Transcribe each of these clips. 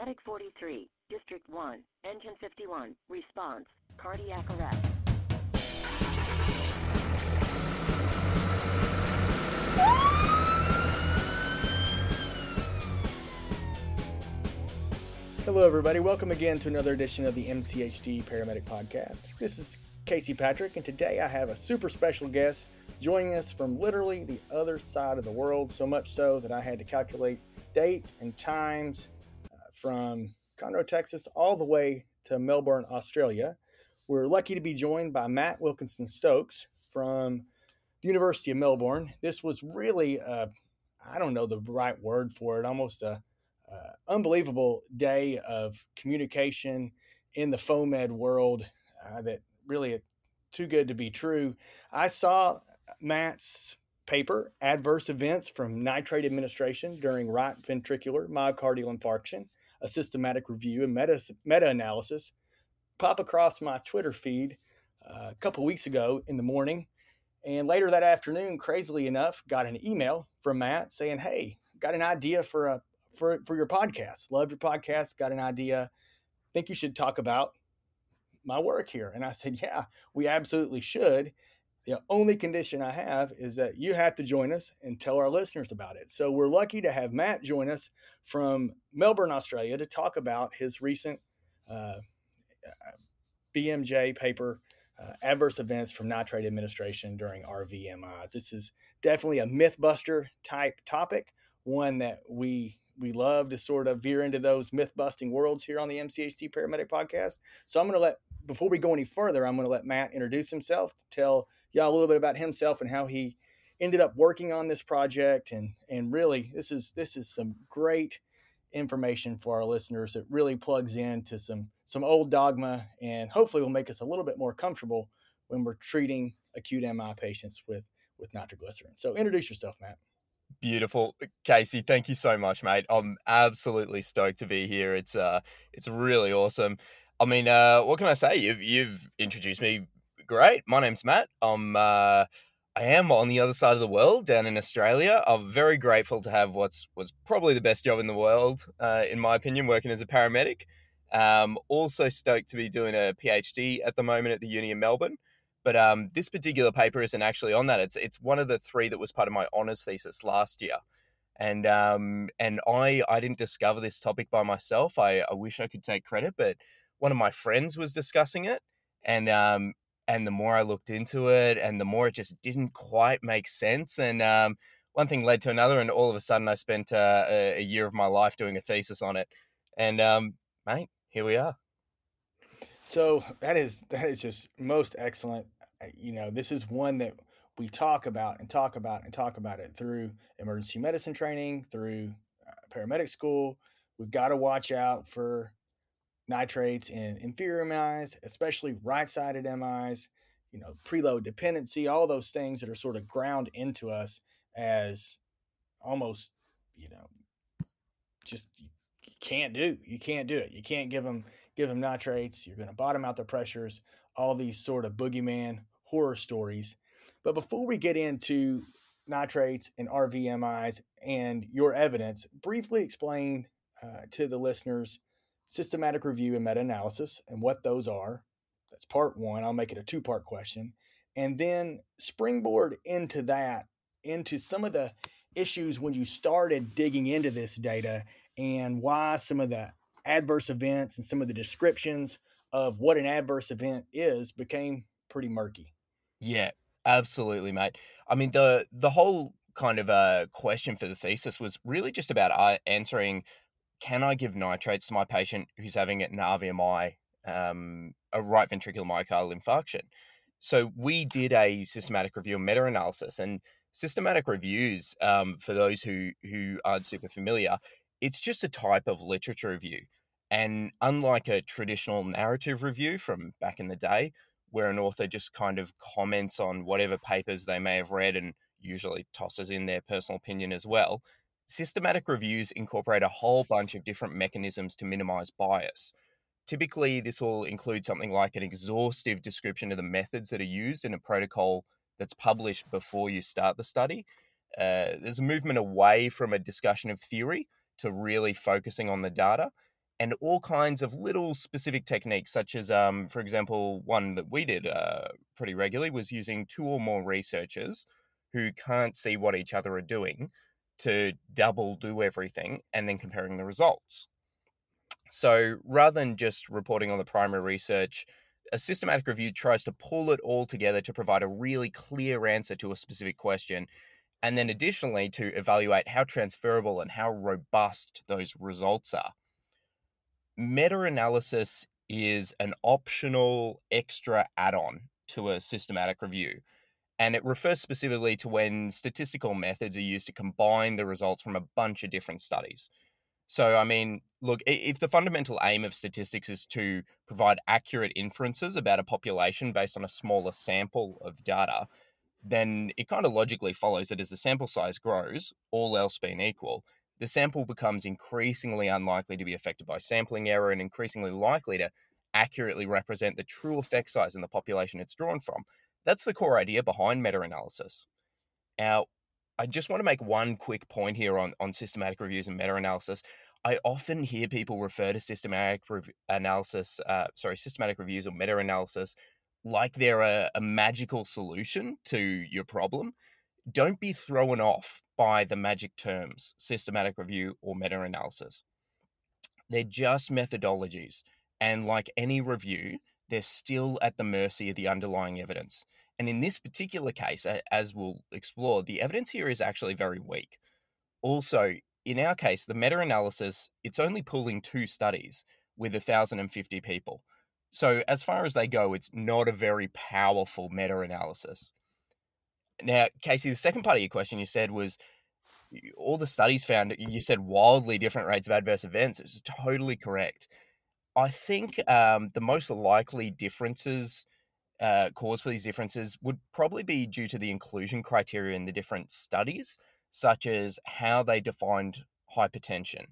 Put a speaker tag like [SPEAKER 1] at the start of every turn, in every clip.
[SPEAKER 1] Medic 43, District 1, Engine 51, response, cardiac arrest.
[SPEAKER 2] Hello, everybody. Welcome again to another edition of the MCHD Paramedic Podcast. This is Casey Patrick, and today I have a super special guest joining us from literally the other side of the world, so much so that I had to calculate dates and times from Conroe, Texas, all the way to Melbourne, Australia. We're lucky to be joined by Matt Wilkinson Stokes from the University of Melbourne. This was really, uh, I don't know the right word for it, almost a uh, unbelievable day of communication in the FOAMed world uh, that really too good to be true. I saw Matt's paper, Adverse Events from Nitrate Administration During Right Ventricular Myocardial Infarction, a systematic review and meta, meta-analysis, pop across my Twitter feed uh, a couple weeks ago in the morning. And later that afternoon, crazily enough, got an email from Matt saying, Hey, got an idea for a for for your podcast. Love your podcast. Got an idea. Think you should talk about my work here. And I said, yeah, we absolutely should. The only condition I have is that you have to join us and tell our listeners about it. So we're lucky to have Matt join us from Melbourne, Australia, to talk about his recent uh, BMJ paper, uh, adverse events from nitrate administration during RVMIs. This is definitely a mythbuster type topic, one that we we love to sort of veer into those myth busting worlds here on the MCHD Paramedic Podcast. So I'm going to let, before we go any further, I'm going to let Matt introduce himself, tell y'all a little bit about himself and how he ended up working on this project. And, and really, this is, this is some great information for our listeners that really plugs into some, some old dogma and hopefully will make us a little bit more comfortable when we're treating acute MI patients with, with nitroglycerin. So introduce yourself, Matt.
[SPEAKER 3] Beautiful, Casey. Thank you so much, mate. I'm absolutely stoked to be here. It's uh, it's really awesome. I mean, uh, what can I say? You've you've introduced me great. My name's Matt. I'm uh, I am on the other side of the world, down in Australia. I'm very grateful to have what's what's probably the best job in the world, uh, in my opinion, working as a paramedic. Um, also stoked to be doing a PhD at the moment at the Uni of Melbourne. But um, this particular paper isn't actually on that. It's it's one of the three that was part of my honors thesis last year, and um, and I I didn't discover this topic by myself. I, I wish I could take credit, but one of my friends was discussing it, and um, and the more I looked into it, and the more it just didn't quite make sense, and um, one thing led to another, and all of a sudden I spent uh, a, year of my life doing a thesis on it, and um, mate, here we are.
[SPEAKER 2] So that is that is just most excellent. You know, this is one that we talk about and talk about and talk about it through emergency medicine training, through uh, paramedic school. We've got to watch out for nitrates in inferior MIs, especially right-sided MIs. You know, preload dependency, all those things that are sort of ground into us as almost, you know, just you can't do. You can't do it. You can't give them give them nitrates, you're going to bottom out the pressures, all these sort of boogeyman horror stories. But before we get into nitrates and RVMIs and your evidence, briefly explain uh, to the listeners systematic review and meta analysis and what those are. That's part one. I'll make it a two part question. And then springboard into that, into some of the issues when you started digging into this data and why some of the adverse events and some of the descriptions of what an adverse event is became pretty murky.
[SPEAKER 3] Yeah, absolutely, mate. I mean, the the whole kind of uh, question for the thesis was really just about uh, answering: Can I give nitrates to my patient who's having an RVMI, um, a right ventricular myocardial infarction? So we did a systematic review and meta-analysis, and systematic reviews, um, for those who who aren't super familiar, it's just a type of literature review. And unlike a traditional narrative review from back in the day, where an author just kind of comments on whatever papers they may have read and usually tosses in their personal opinion as well, systematic reviews incorporate a whole bunch of different mechanisms to minimize bias. Typically, this will include something like an exhaustive description of the methods that are used in a protocol that's published before you start the study. Uh, there's a movement away from a discussion of theory to really focusing on the data and all kinds of little specific techniques, such as, um, for example, one that we did uh, pretty regularly was using two or more researchers who can't see what each other are doing to double do everything and then comparing the results. So rather than just reporting on the primary research, a systematic review tries to pull it all together to provide a really clear answer to a specific question. And then additionally, to evaluate how transferable and how robust those results are. Meta analysis is an optional extra add on to a systematic review. And it refers specifically to when statistical methods are used to combine the results from a bunch of different studies. So, I mean, look, if the fundamental aim of statistics is to provide accurate inferences about a population based on a smaller sample of data, then it kind of logically follows that as the sample size grows, all else being equal, the sample becomes increasingly unlikely to be affected by sampling error and increasingly likely to accurately represent the true effect size in the population it's drawn from. That's the core idea behind meta analysis. Now, I just want to make one quick point here on, on systematic reviews and meta analysis. I often hear people refer to systematic rev- analysis, uh, sorry, systematic reviews or meta analysis like they're a, a magical solution to your problem. Don't be thrown off by the magic terms systematic review or meta analysis. They're just methodologies. And like any review, they're still at the mercy of the underlying evidence. And in this particular case, as we'll explore, the evidence here is actually very weak. Also, in our case, the meta analysis, it's only pulling two studies with 1,050 people. So, as far as they go, it's not a very powerful meta analysis. Now, Casey, the second part of your question you said was all the studies found, you said wildly different rates of adverse events. It's totally correct. I think um, the most likely differences uh, cause for these differences would probably be due to the inclusion criteria in the different studies, such as how they defined hypertension.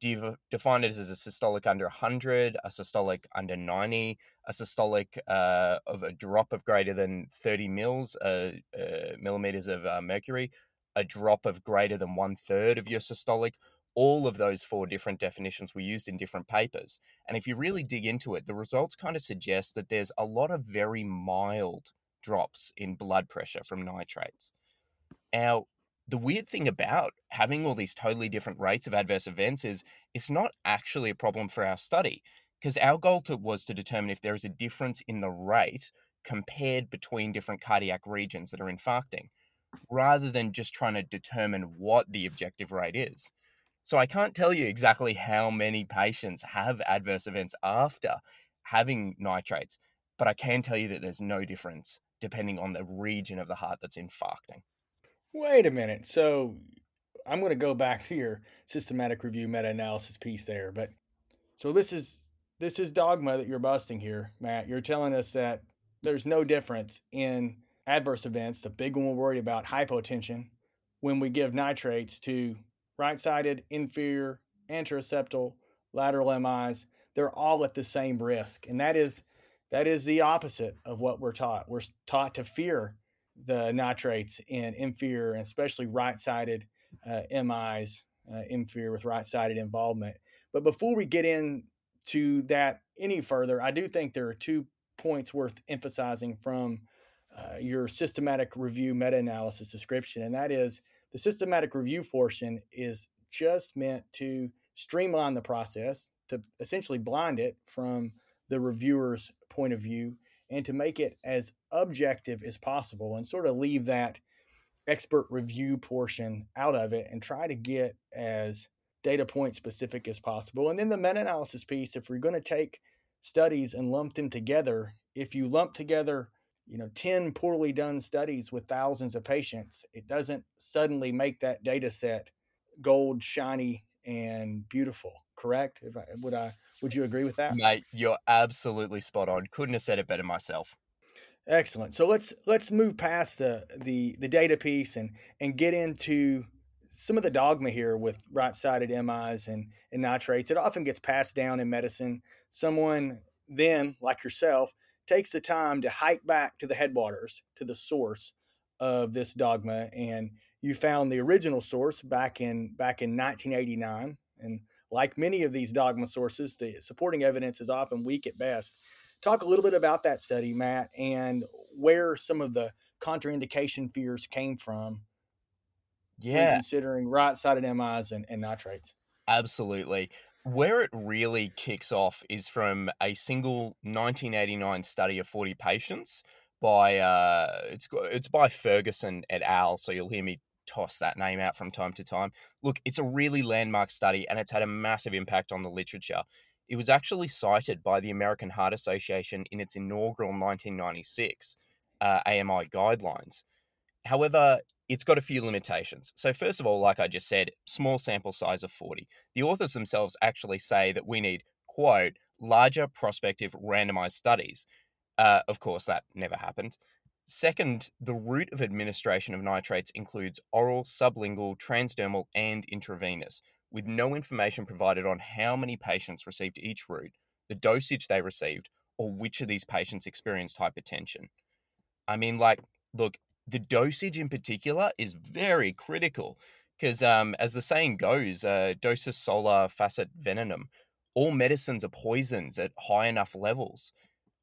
[SPEAKER 3] Do you define it as a systolic under 100, a systolic under 90, a systolic uh, of a drop of greater than 30 mils, uh, uh millimeters of uh, mercury, a drop of greater than one third of your systolic, all of those four different definitions were used in different papers. And if you really dig into it, the results kind of suggest that there's a lot of very mild drops in blood pressure from nitrates. Now, the weird thing about having all these totally different rates of adverse events is it's not actually a problem for our study because our goal to, was to determine if there is a difference in the rate compared between different cardiac regions that are infarcting rather than just trying to determine what the objective rate is. So I can't tell you exactly how many patients have adverse events after having nitrates, but I can tell you that there's no difference depending on the region of the heart that's infarcting.
[SPEAKER 2] Wait a minute. So I'm going to go back to your systematic review meta-analysis piece there, but so this is this is dogma that you're busting here, Matt. You're telling us that there's no difference in adverse events, the big one we're worried about, hypotension, when we give nitrates to right-sided, inferior, anteroseptal, lateral MIs, they're all at the same risk. And that is that is the opposite of what we're taught. We're taught to fear the nitrates in inferior and especially right-sided uh, MIs, uh, inferior with right-sided involvement. But before we get into that any further, I do think there are two points worth emphasizing from uh, your systematic review meta-analysis description, and that is the systematic review portion is just meant to streamline the process, to essentially blind it from the reviewer's point of view, and to make it as objective as possible and sort of leave that expert review portion out of it and try to get as data point specific as possible. And then the meta analysis piece, if we're going to take studies and lump them together, if you lump together you know 10 poorly done studies with thousands of patients it doesn't suddenly make that data set gold shiny and beautiful correct? If I, would i would you agree with that?
[SPEAKER 3] Mate you're absolutely spot on couldn't have said it better myself.
[SPEAKER 2] Excellent so let's let's move past the the the data piece and and get into some of the dogma here with right-sided mis and and nitrates. It often gets passed down in medicine. Someone then like yourself takes the time to hike back to the headwaters, to the source of this dogma, and you found the original source back in back in 1989. And like many of these dogma sources, the supporting evidence is often weak at best. Talk a little bit about that study, Matt, and where some of the contraindication fears came from.
[SPEAKER 3] Yeah.
[SPEAKER 2] Considering right sided MIs and, and nitrates.
[SPEAKER 3] Absolutely. Where it really kicks off is from a single 1989 study of 40 patients by uh, it's it's by Ferguson et al. So you'll hear me toss that name out from time to time. Look, it's a really landmark study and it's had a massive impact on the literature. It was actually cited by the American Heart Association in its inaugural 1996 uh, AMI guidelines. However, it's got a few limitations. So, first of all, like I just said, small sample size of 40. The authors themselves actually say that we need, quote, larger prospective randomized studies. Uh, of course, that never happened. Second, the route of administration of nitrates includes oral, sublingual, transdermal, and intravenous, with no information provided on how many patients received each route, the dosage they received, or which of these patients experienced hypertension. I mean, like, look, the dosage in particular is very critical because, um, as the saying goes, uh, dosis sola facit venenum. All medicines are poisons at high enough levels.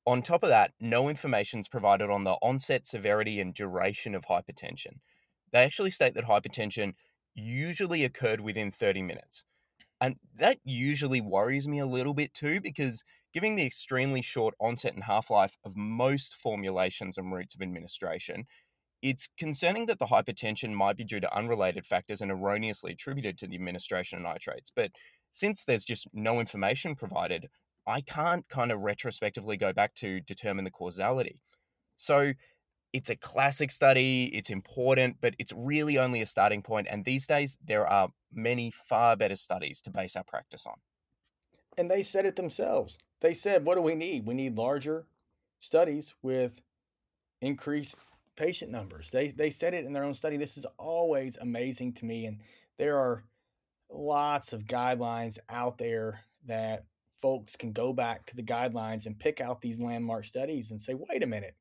[SPEAKER 3] On top of that, no information is provided on the onset, severity, and duration of hypertension. They actually state that hypertension usually occurred within 30 minutes. And that usually worries me a little bit too, because given the extremely short onset and half life of most formulations and routes of administration, it's concerning that the hypertension might be due to unrelated factors and erroneously attributed to the administration of nitrates. But since there's just no information provided, I can't kind of retrospectively go back to determine the causality. So it's a classic study, it's important, but it's really only a starting point. And these days, there are many far better studies to base our practice on.
[SPEAKER 2] And they said it themselves. They said, what do we need? We need larger studies with increased patient numbers. They, they said it in their own study. This is always amazing to me. And there are lots of guidelines out there that folks can go back to the guidelines and pick out these landmark studies and say, wait a minute,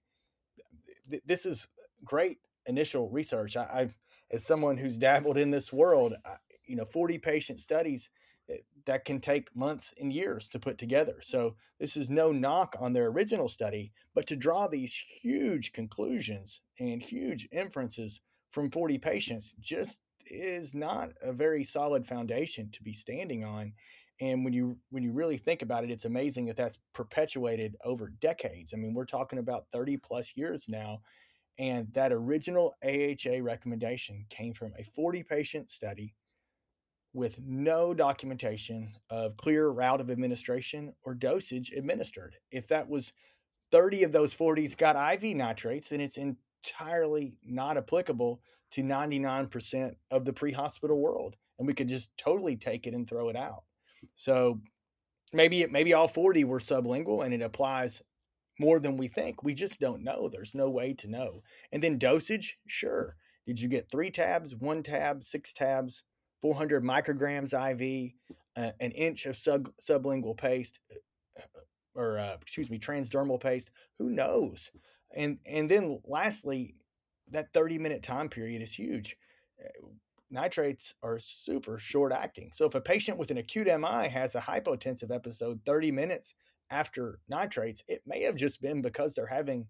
[SPEAKER 2] this is great initial research. I, I, as someone who's dabbled in this world, I, you know, 40 patient studies Eh, that can take months and years to put together. So this is no knock on their original study, but to draw these huge conclusions and huge inferences from 40 patients just is not a very solid foundation to be standing on and when you when you really think about it it's amazing that that's perpetuated over decades i mean we're talking about 30 plus years now and that original aha recommendation came from a 40 patient study with no documentation of clear route of administration or dosage administered if that was 30 of those 40s got iv nitrates then it's entirely not applicable to 99% of the pre-hospital world and we could just totally take it and throw it out so maybe maybe all 40 were sublingual and it applies more than we think. We just don't know. There's no way to know. And then dosage, sure. Did you get three tabs, one tab, six tabs, 400 micrograms IV, uh, an inch of sub, sublingual paste, uh, or uh, excuse me, transdermal paste? Who knows? And and then lastly, that 30 minute time period is huge nitrates are super short acting. So if a patient with an acute MI has a hypotensive episode 30 minutes after nitrates, it may have just been because they're having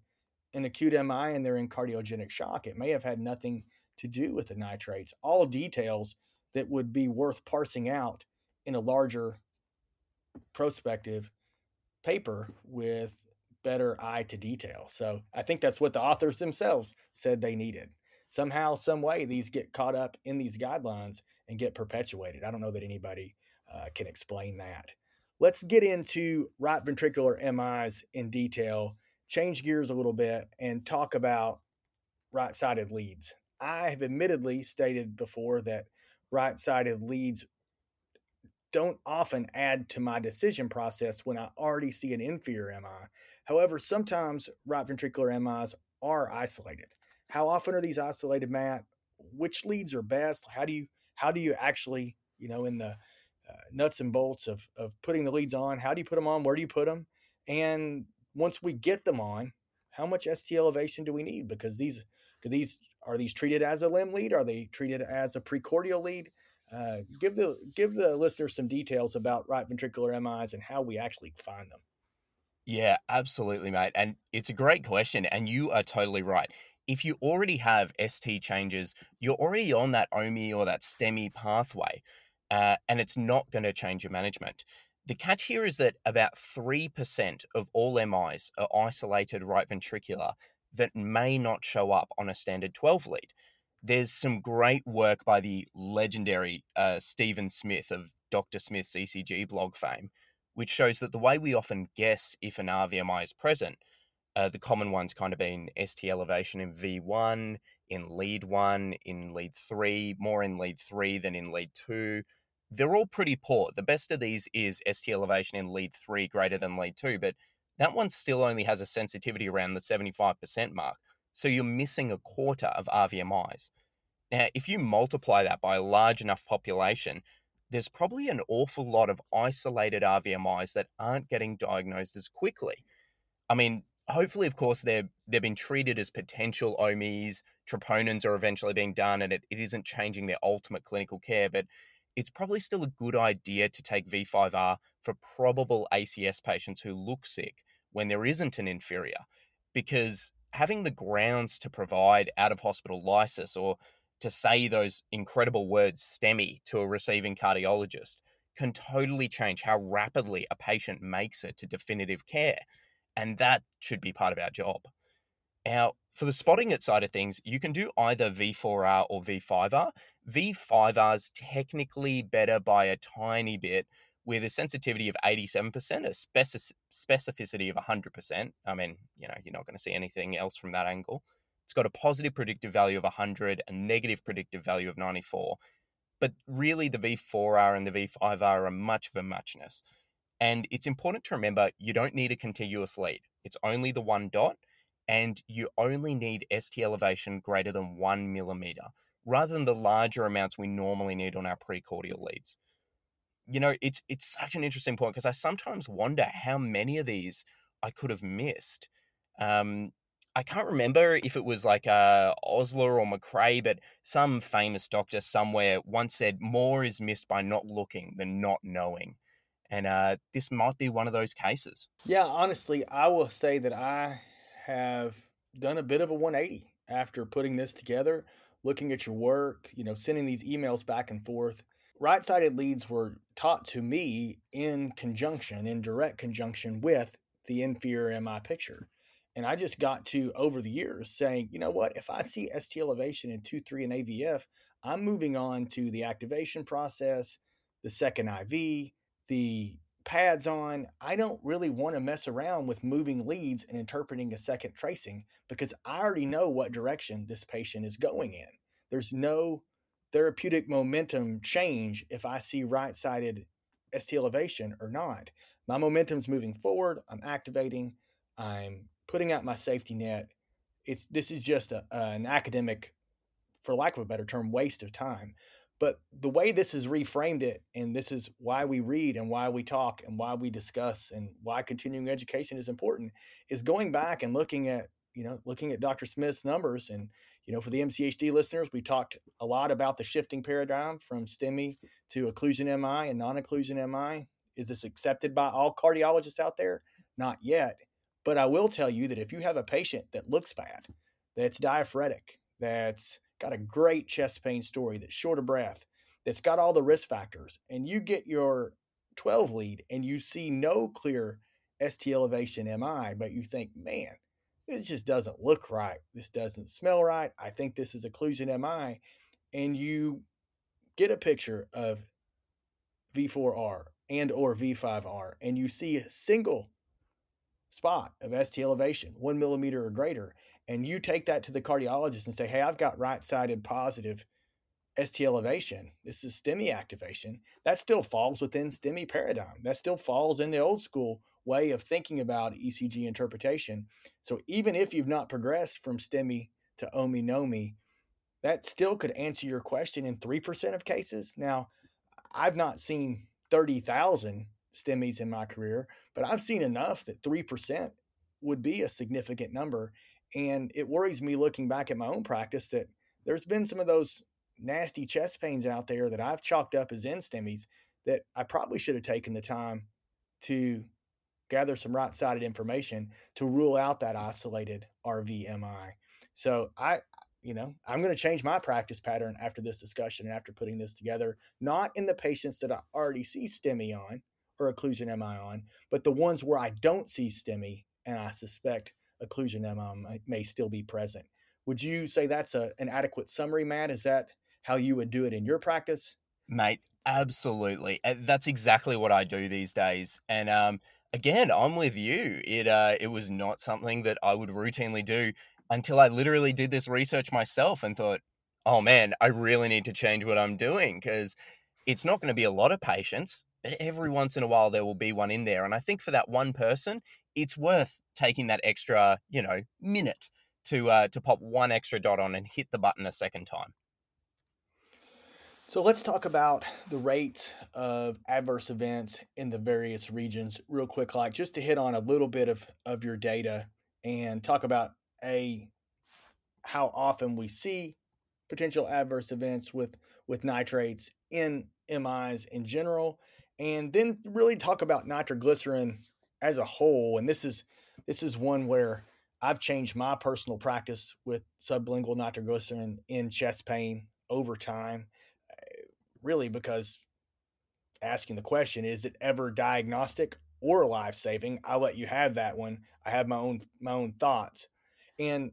[SPEAKER 2] an acute MI and they're in cardiogenic shock. It may have had nothing to do with the nitrates. All details that would be worth parsing out in a larger prospective paper with better eye to detail. So I think that's what the authors themselves said they needed somehow, some way, these get caught up in these guidelines and get perpetuated. I don't know that anybody uh, can explain that. Let's get into right ventricular MIs in detail, change gears a little bit, and talk about right sided leads. I have admittedly stated before that right sided leads don't often add to my decision process when I already see an inferior MI. However, sometimes right ventricular MIs are isolated. How often are these isolated, Matt? Which leads are best? How do you how do you actually you know in the uh, nuts and bolts of of putting the leads on? How do you put them on? Where do you put them? And once we get them on, how much ST elevation do we need? Because these these are these treated as a limb lead? Are they treated as a precordial lead? Uh, give the give the listeners some details about right ventricular MIs and how we actually find them.
[SPEAKER 3] Yeah, absolutely, mate. And it's a great question. And you are totally right. If you already have ST changes, you're already on that OMI or that STEMI pathway, uh, and it's not going to change your management. The catch here is that about 3% of all MIs are isolated right ventricular that may not show up on a standard 12 lead. There's some great work by the legendary uh, Stephen Smith of Dr. Smith's ECG blog fame, which shows that the way we often guess if an RVMI is present, uh, the common ones kind of being ST elevation in V1, in lead 1, in lead 3, more in lead 3 than in lead 2. They're all pretty poor. The best of these is ST elevation in lead 3 greater than lead 2, but that one still only has a sensitivity around the 75% mark. So you're missing a quarter of RVMIs. Now, if you multiply that by a large enough population, there's probably an awful lot of isolated RVMIs that aren't getting diagnosed as quickly. I mean, hopefully, of course, they're they've been treated as potential OMIs. Troponins are eventually being done, and it, it isn't changing their ultimate clinical care. But it's probably still a good idea to take V5R for probable ACS patients who look sick when there isn't an inferior, because having the grounds to provide out of hospital lysis or to say those incredible words STEMI to a receiving cardiologist can totally change how rapidly a patient makes it to definitive care. And that should be part of our job. Now, for the spotting it side of things, you can do either V4R or V5R. V5R is technically better by a tiny bit with a sensitivity of 87%, a speci- specificity of 100%. I mean, you know, you're not going to see anything else from that angle. It's got a positive predictive value of 100, a negative predictive value of 94. But really, the V4R and the V5R are much of a muchness. And it's important to remember you don't need a contiguous lead. It's only the one dot, and you only need ST elevation greater than one millimeter, rather than the larger amounts we normally need on our precordial leads you know, it's it's such an interesting point because I sometimes wonder how many of these I could have missed. Um, I can't remember if it was like uh, Osler or McCrae, but some famous doctor somewhere once said more is missed by not looking than not knowing. And uh, this might be one of those cases.
[SPEAKER 2] Yeah, honestly, I will say that I have done a bit of a 180 after putting this together, looking at your work, you know, sending these emails back and forth right sided leads were taught to me in conjunction, in direct conjunction with the inferior MI picture. And I just got to over the years saying, you know what, if I see ST elevation in 2 3 and AVF, I'm moving on to the activation process, the second IV, the pads on. I don't really want to mess around with moving leads and interpreting a second tracing because I already know what direction this patient is going in. There's no therapeutic momentum change if I see right sided ST elevation or not. My momentum's moving forward. I'm activating. I'm putting out my safety net. It's this is just a, an academic, for lack of a better term, waste of time. But the way this has reframed it, and this is why we read and why we talk and why we discuss and why continuing education is important, is going back and looking at you know looking at Dr. Smith's numbers and you know, for the MCHD listeners, we talked a lot about the shifting paradigm from STEMI to occlusion MI and non occlusion MI. Is this accepted by all cardiologists out there? Not yet. But I will tell you that if you have a patient that looks bad, that's diaphoretic, that's got a great chest pain story, that's short of breath, that's got all the risk factors, and you get your 12 lead and you see no clear ST elevation MI, but you think, man, this just doesn't look right. This doesn't smell right. I think this is occlusion MI. And you get a picture of V4R and or V5R, and you see a single spot of ST elevation, one millimeter or greater, and you take that to the cardiologist and say, hey, I've got right-sided positive ST elevation. This is STEMI activation. That still falls within STEMI paradigm. That still falls in the old school way of thinking about ECG interpretation. So even if you've not progressed from STEMI to OMI NOMI, that still could answer your question in 3% of cases. Now, I've not seen 30,000 STEMIs in my career, but I've seen enough that 3% would be a significant number. And it worries me looking back at my own practice that there's been some of those nasty chest pains out there that I've chalked up as NSTEMIs that I probably should have taken the time to gather some right sided information to rule out that isolated RVMI. So I, you know, I'm going to change my practice pattern after this discussion and after putting this together, not in the patients that I already see STEMI on or occlusion MI on, but the ones where I don't see STEMI and I suspect occlusion MI may still be present. Would you say that's a, an adequate summary, Matt? Is that how you would do it in your practice?
[SPEAKER 3] Mate, absolutely. That's exactly what I do these days. And um, again, I'm with you. It uh, it was not something that I would routinely do until I literally did this research myself and thought, oh man, I really need to change what I'm doing because it's not going to be a lot of patients, but every once in a while there will be one in there. And I think for that one person, it's worth taking that extra, you know, minute to uh, to pop one extra dot on and hit the button a second time.
[SPEAKER 2] So let's talk about the rates of adverse events in the various regions real quick, like just to hit on a little bit of, of your data and talk about a how often we see potential adverse events with with nitrates in MIs in general, and then really talk about nitroglycerin as a whole. And this is this is one where I've changed my personal practice with sublingual nitroglycerin in chest pain over time, really because asking the question is it ever diagnostic or life saving? I'll let you have that one. I have my own my own thoughts, and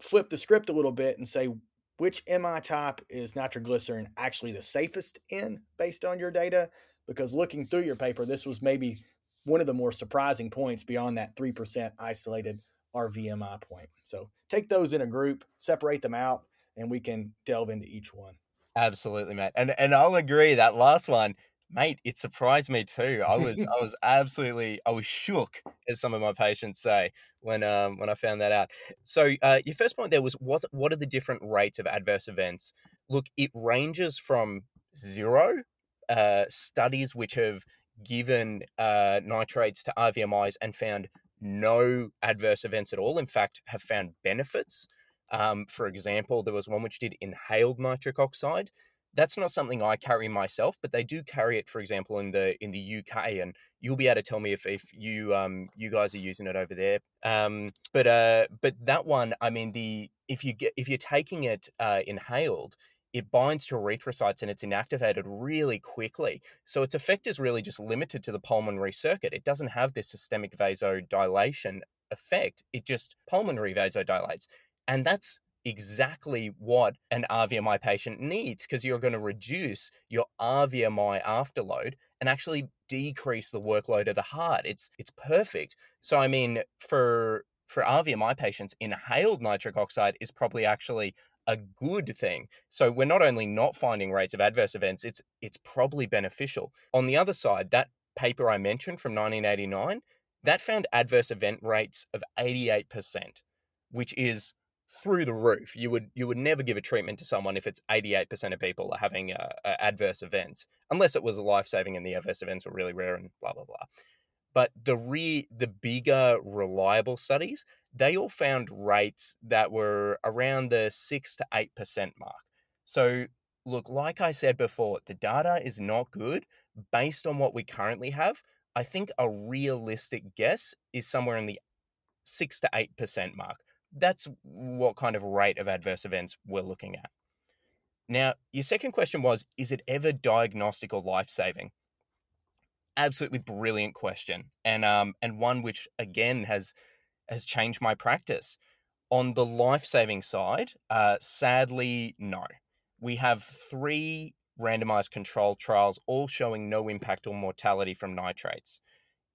[SPEAKER 2] flip the script a little bit and say which MI type is nitroglycerin actually the safest in based on your data? Because looking through your paper, this was maybe one of the more surprising points beyond that 3% isolated RVMI point. So take those in a group, separate them out, and we can delve into each one.
[SPEAKER 3] Absolutely, mate. And and I'll agree that last one, mate, it surprised me too. I was I was absolutely I was shook, as some of my patients say, when um when I found that out. So uh, your first point there was what what are the different rates of adverse events? Look, it ranges from zero uh, studies which have given uh, nitrates to RVMIs and found no adverse events at all. In fact, have found benefits. Um, for example, there was one which did inhaled nitric oxide. That's not something I carry myself, but they do carry it, for example, in the in the UK, and you'll be able to tell me if, if you um you guys are using it over there. Um, but uh, but that one, I mean, the if you get if you're taking it uh, inhaled, it binds to erythrocytes and it's inactivated really quickly. So its effect is really just limited to the pulmonary circuit. It doesn't have this systemic vasodilation effect. It just pulmonary vasodilates. And that's exactly what an RVMI patient needs because you're going to reduce your RVMI afterload and actually decrease the workload of the heart. It's it's perfect. So I mean for for RVMI patients, inhaled nitric oxide is probably actually a good thing. So we're not only not finding rates of adverse events, it's it's probably beneficial. On the other side, that paper I mentioned from 1989, that found adverse event rates of 88%, which is through the roof. You would you would never give a treatment to someone if it's 88% of people are having uh, adverse events, unless it was a life saving and the adverse events were really rare and blah blah blah. But the re the bigger reliable studies, they all found rates that were around the six to eight percent mark. So look, like I said before, the data is not good based on what we currently have. I think a realistic guess is somewhere in the six to eight percent mark. That's what kind of rate of adverse events we're looking at. Now, your second question was Is it ever diagnostic or life saving? absolutely brilliant question, and um, and one which again has has changed my practice. On the life saving side, uh, sadly, no. We have three randomized control trials, all showing no impact or mortality from nitrates.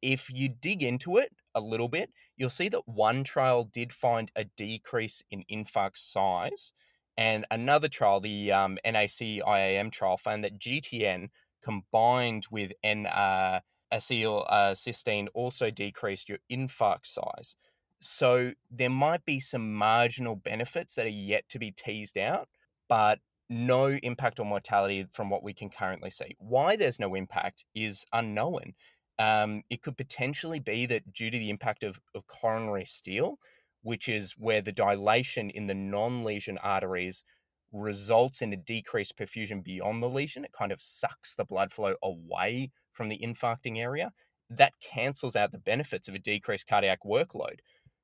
[SPEAKER 3] If you dig into it a little bit, you'll see that one trial did find a decrease in infarct size, and another trial, the um, trial, found that GTN combined with N uh, uh, cysteine also decreased your infarct size. So there might be some marginal benefits that are yet to be teased out, but no impact on mortality from what we can currently see. Why there's no impact is unknown. Um, it could potentially be that due to the impact of, of coronary steal, which is where the dilation in the non lesion arteries results in a decreased perfusion beyond the lesion. It kind of sucks the blood flow away from the infarcting area. That cancels out the benefits of a decreased cardiac workload.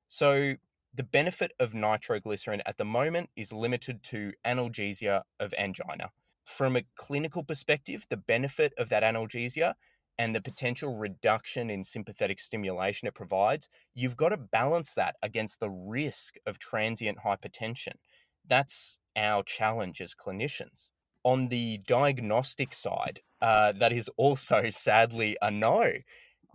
[SPEAKER 3] So, the benefit of nitroglycerin at the moment is limited to analgesia of angina. From a clinical perspective, the benefit of that analgesia and the potential reduction in sympathetic stimulation it provides, you've got to balance that against the risk of transient hypertension. That's our challenge as clinicians. On the diagnostic side, uh, that is also sadly a no.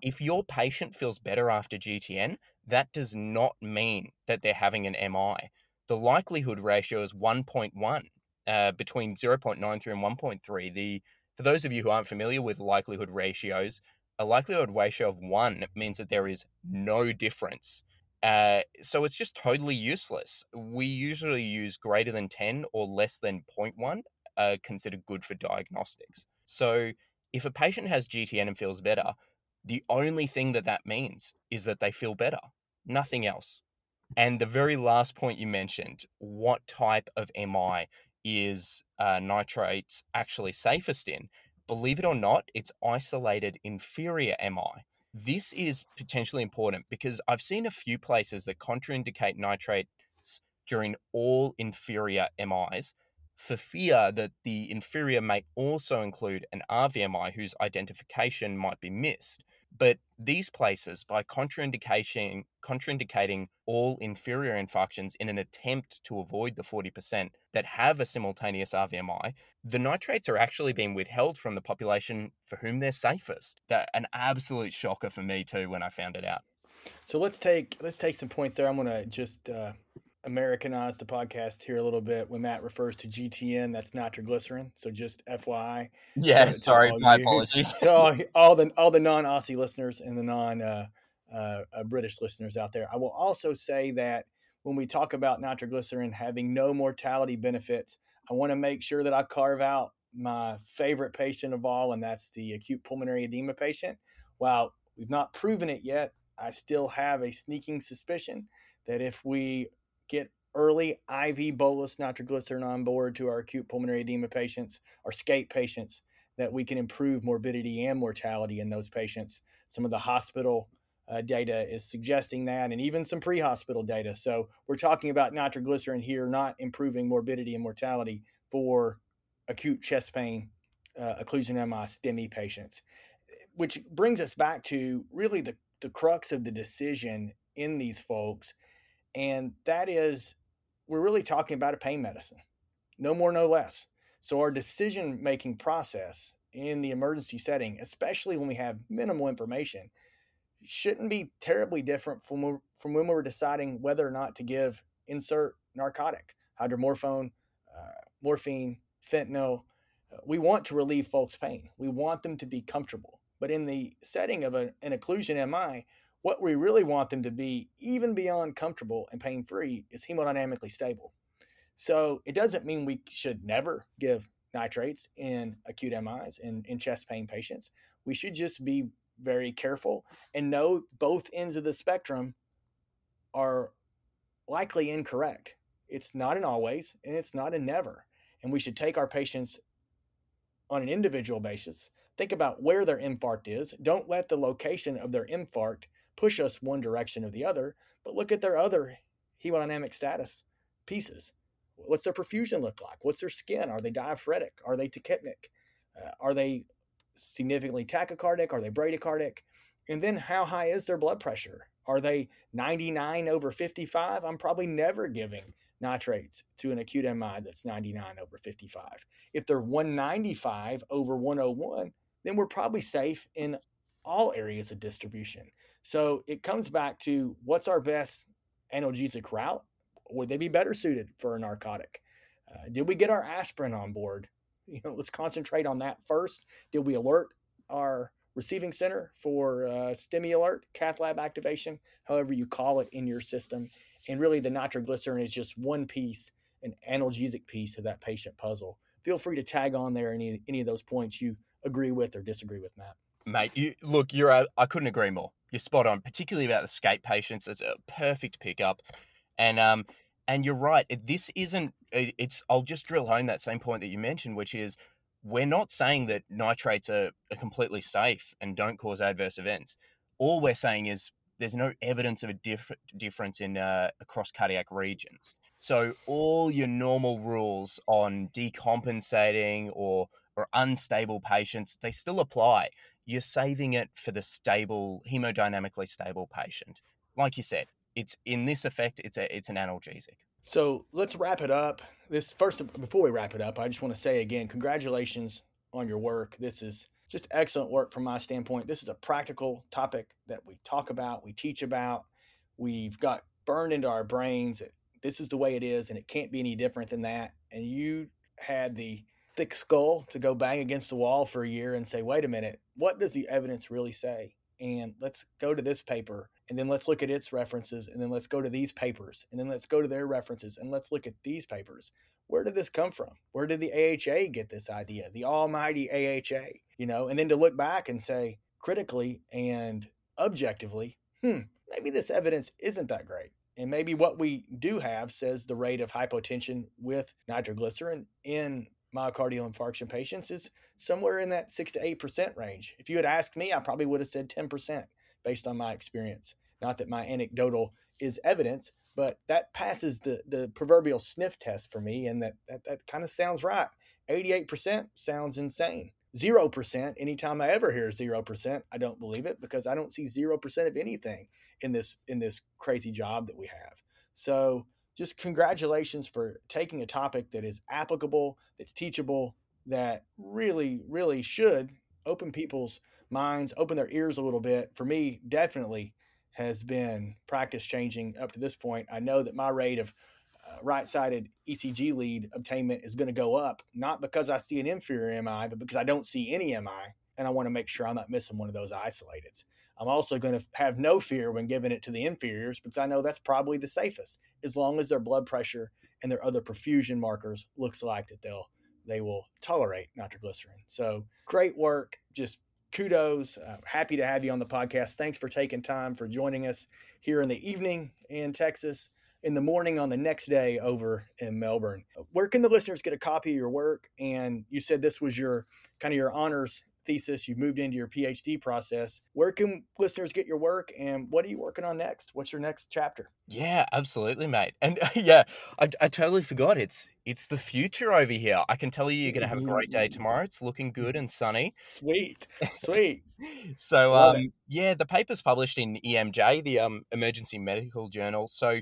[SPEAKER 3] If your patient feels better after GTN, that does not mean that they're having an MI. The likelihood ratio is 1.1 uh, between 0.93 and 1.3. The for those of you who aren't familiar with likelihood ratios, a likelihood ratio of one means that there is no difference. Uh, so it's just totally useless. We usually use greater than 10 or less than 0.1, uh, considered good for diagnostics. So if a patient has GTN and feels better, the only thing that that means is that they feel better, nothing else. And the very last point you mentioned, what type of MI is uh, nitrates actually safest in, believe it or not, it's isolated inferior MI. This is potentially important because I've seen a few places that contraindicate nitrates during all inferior MIs for fear that the inferior may also include an RVMI whose identification might be missed. But these places, by contraindicating all inferior infarctions in an attempt to avoid the 40% that have a simultaneous RVMI, the nitrates are actually being withheld from the population for whom they're safest. That an absolute shocker for me too when I found it out.
[SPEAKER 2] So let's take let's take some points there. I'm going to just uh, Americanize the podcast here a little bit. When Matt refers to GTN, that's nitroglycerin. So just FYI.
[SPEAKER 3] Yeah, to, sorry, my you, apologies.
[SPEAKER 2] to all, all, the all the non Aussie listeners and the non uh, uh, uh, British listeners out there, I will also say that when we talk about nitroglycerin having no mortality benefits, I want to make sure that I carve out my favorite patient of all, and that's the acute pulmonary edema patient. While we've not proven it yet, I still have a sneaking suspicion that if we get early IV bolus nitroglycerin on board to our acute pulmonary edema patients, our SCAPE patients, that we can improve morbidity and mortality in those patients. Some of the hospital uh, data is suggesting that, and even some pre hospital data. So, we're talking about nitroglycerin here, not improving morbidity and mortality for acute chest pain, uh, occlusion MI, STEMI patients, which brings us back to really the, the crux of the decision in these folks and that is, we're really talking about a pain medicine, no more, no less. So, our decision making process in the emergency setting, especially when we have minimal information, shouldn't be terribly different from, from when we were deciding whether or not to give insert narcotic, hydromorphone, uh, morphine, fentanyl. Uh, we want to relieve folks' pain. We want them to be comfortable. But in the setting of a, an occlusion MI, what we really want them to be, even beyond comfortable and pain free, is hemodynamically stable. So it doesn't mean we should never give nitrates in acute MIs in, in chest pain patients. We should just be very careful and know both ends of the spectrum are likely incorrect. It's not in always and it's not a never. And we should take our patients on an individual basis. Think about where their infarct is. Don't let the location of their infarct push us one direction or the other, but look at their other hemodynamic status pieces. What's their perfusion look like? What's their skin? Are they diaphoretic? Are they tachypneic? Uh, are they significantly tachycardic? Are they bradycardic? And then how high is their blood pressure? Are they 99 over 55? I'm probably never giving nitrates to an acute MI that's 99 over 55. If they're 195 over 101, then we're probably safe in all areas of distribution. So it comes back to what's our best analgesic route? Would they be better suited for a narcotic? Uh, did we get our aspirin on board? You know, let's concentrate on that first. Did we alert our receiving center for uh, STEMI alert, cath lab activation, however you call it in your system? And really, the nitroglycerin is just one piece, an analgesic piece of that patient puzzle. Feel free to tag on there any any of those points you agree with or disagree with, Matt.
[SPEAKER 3] Mate, you look, you're a, I couldn't agree more. You're spot on, particularly about the SCAPE patients. It's a perfect pickup. And um, And you're right. This isn't. It's. I'll just drill home that same point that you mentioned, which is we're not saying that nitrates are, are completely safe and don't cause adverse events. All we're saying is there's no evidence of a diff- difference in uh, across cardiac regions. So all your normal rules on decompensating or or unstable patients, they still apply. You're saving it for the stable, hemodynamically stable patient. Like you said, it's in this effect, it's a it's an analgesic.
[SPEAKER 2] So let's wrap it up. This first, before we wrap it up, I just want to say again, congratulations on your work. This is just excellent work from my standpoint. This is a practical topic that we talk about, we teach about, we've got burned into our brains. This is the way it is, and it can't be any different than that. And you had the thick skull to go bang against the wall for a year and say, wait a minute, what does the evidence really say? And let's go to this paper and then let's look at its references and then let's go to these papers and then let's go to their references and let's look at these papers. Where did this come from? Where did the AHA get this idea the almighty AHA you know? And then to look back and say critically and objectively hmm maybe this evidence isn't that great. And maybe what we do have says the rate of hypotension with nitroglycerin in myocardial infarction patients is somewhere in that 6 to 8% range. If you had asked me, I probably would have said 10% based on my experience. Not that my anecdotal is evidence, but that passes the the proverbial sniff test for me, and that that, that kind of sounds right. Eighty eight percent sounds insane. Zero percent. Anytime I ever hear zero percent, I don't believe it because I don't see zero percent of anything in this in this crazy job that we have. So just congratulations for taking a topic that is applicable, that's teachable, that really, really should open people's minds, open their ears a little bit. For me, definitely has been practice changing up to this point. I know that my rate of uh, right sided ECG lead obtainment is going to go up, not because I see an inferior MI, but because I don't see any MI. And I want to make sure I'm not missing one of those isolateds. I'm also going to have no fear when giving it to the inferiors because I know that's probably the safest, as long as their blood pressure and their other perfusion markers looks like that they'll they will tolerate nitroglycerin. So great work. Just kudos. Uh, happy to have you on the podcast. Thanks for taking time for joining us here in the evening in Texas, in the morning on the next day over in Melbourne. Where can the listeners get a copy of your work? And you said this was your kind of your honors thesis. you've moved into your PhD process. Where can listeners get your work? And what are you working on next? What's your next chapter?
[SPEAKER 3] Yeah, absolutely, mate. And uh, yeah, I, I totally forgot. It's it's the future over here. I can tell you, you're going to have a great day tomorrow. It's looking good and sunny.
[SPEAKER 2] Sweet, sweet.
[SPEAKER 3] so, um, yeah, the paper's published in EMJ, the um, Emergency Medical Journal. So,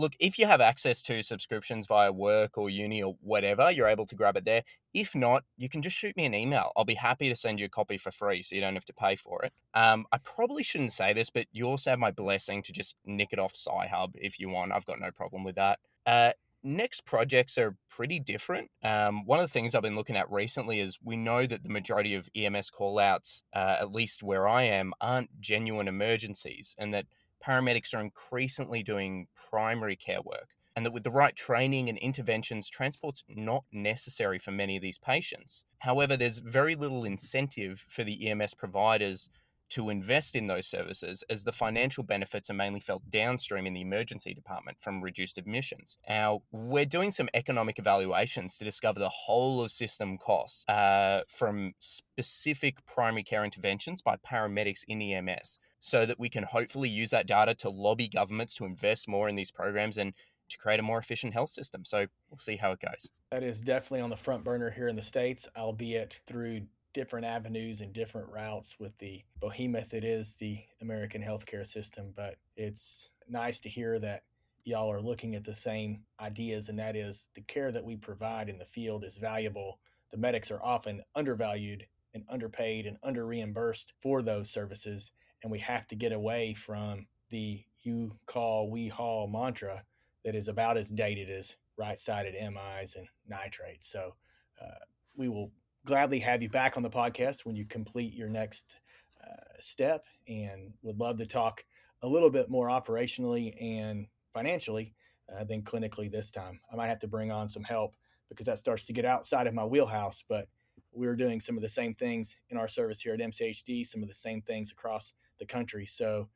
[SPEAKER 3] look, if you have access to subscriptions via work or uni or whatever, you're able to grab it there. If not, you can just shoot me an email. I'll be happy to send you a copy for free so you don't have to pay for it. Um, I probably shouldn't say this, but you also have my blessing to just nick it off Sci-Hub if you want. I've got no problem with that. Uh, next projects are pretty different. Um, one of the things I've been looking at recently is we know that the majority of EMS callouts, uh, at least where I am, aren't genuine emergencies, and that paramedics are increasingly doing primary care work, and that with the right training and interventions, transport's not necessary for many of these patients. However, there's very little incentive for the EMS providers to invest in those services as the financial benefits are mainly felt downstream in the emergency department from reduced admissions. Now, we're doing some economic evaluations to discover the whole of system costs uh, from specific primary care interventions by paramedics in EMS so that we can hopefully use that data to lobby governments to invest more in these programs and to create a more efficient health system. So we'll see how it goes.
[SPEAKER 2] That is definitely on the front burner here in the States, albeit through different avenues and different routes with the behemoth that is the American healthcare system. But it's nice to hear that y'all are looking at the same ideas, and that is the care that we provide in the field is valuable. The medics are often undervalued and underpaid and under reimbursed for those services and we have to get away from the you call we haul mantra that is about as dated as right-sided MIs and nitrates. So uh, we will gladly have you back on the podcast when you complete your next uh, step, and would love to talk a little bit more operationally and financially uh, than clinically this time. I might have to bring on some help because that starts to get outside of my wheelhouse, but we're doing some of the same things in our service here at MCHD, some of the same things across the country. So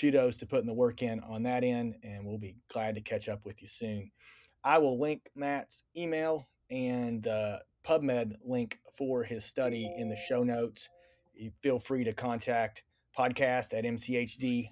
[SPEAKER 2] kudos to putting the work in on that end, and we'll be glad to catch up with you soon. I will link Matt's email and the PubMed link for his study in the show notes. You feel free to contact podcast at mchd-tx.org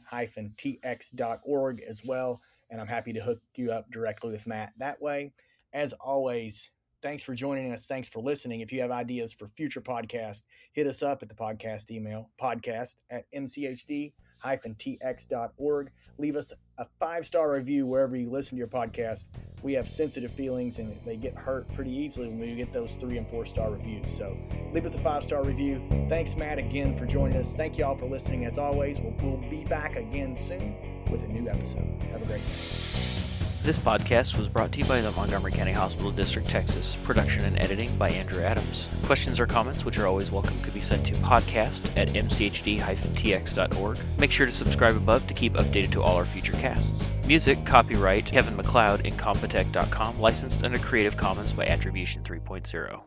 [SPEAKER 2] as well, and I'm happy to hook you up directly with Matt that way. As always, thanks for joining us. Thanks for listening. If you have ideas for future podcasts, hit us up at the podcast email, podcast at mchd tx.org. Leave us a five star review wherever you listen to your podcast. We have sensitive feelings and they get hurt pretty easily when we get those three and four star reviews. So leave us a five star review. Thanks, Matt, again for joining us. Thank you all for listening. As always, we'll, we'll be back again soon with a new episode. Have a great day.
[SPEAKER 4] This podcast was brought to you by the Montgomery County Hospital District, Texas. Production and editing by Andrew Adams. Questions or comments, which are always welcome, could be sent to podcast at mchd-tx.org. Make sure to subscribe above to keep updated to all our future casts. Music, copyright Kevin MacLeod, Incompetech.com, licensed under Creative Commons by Attribution 3.0.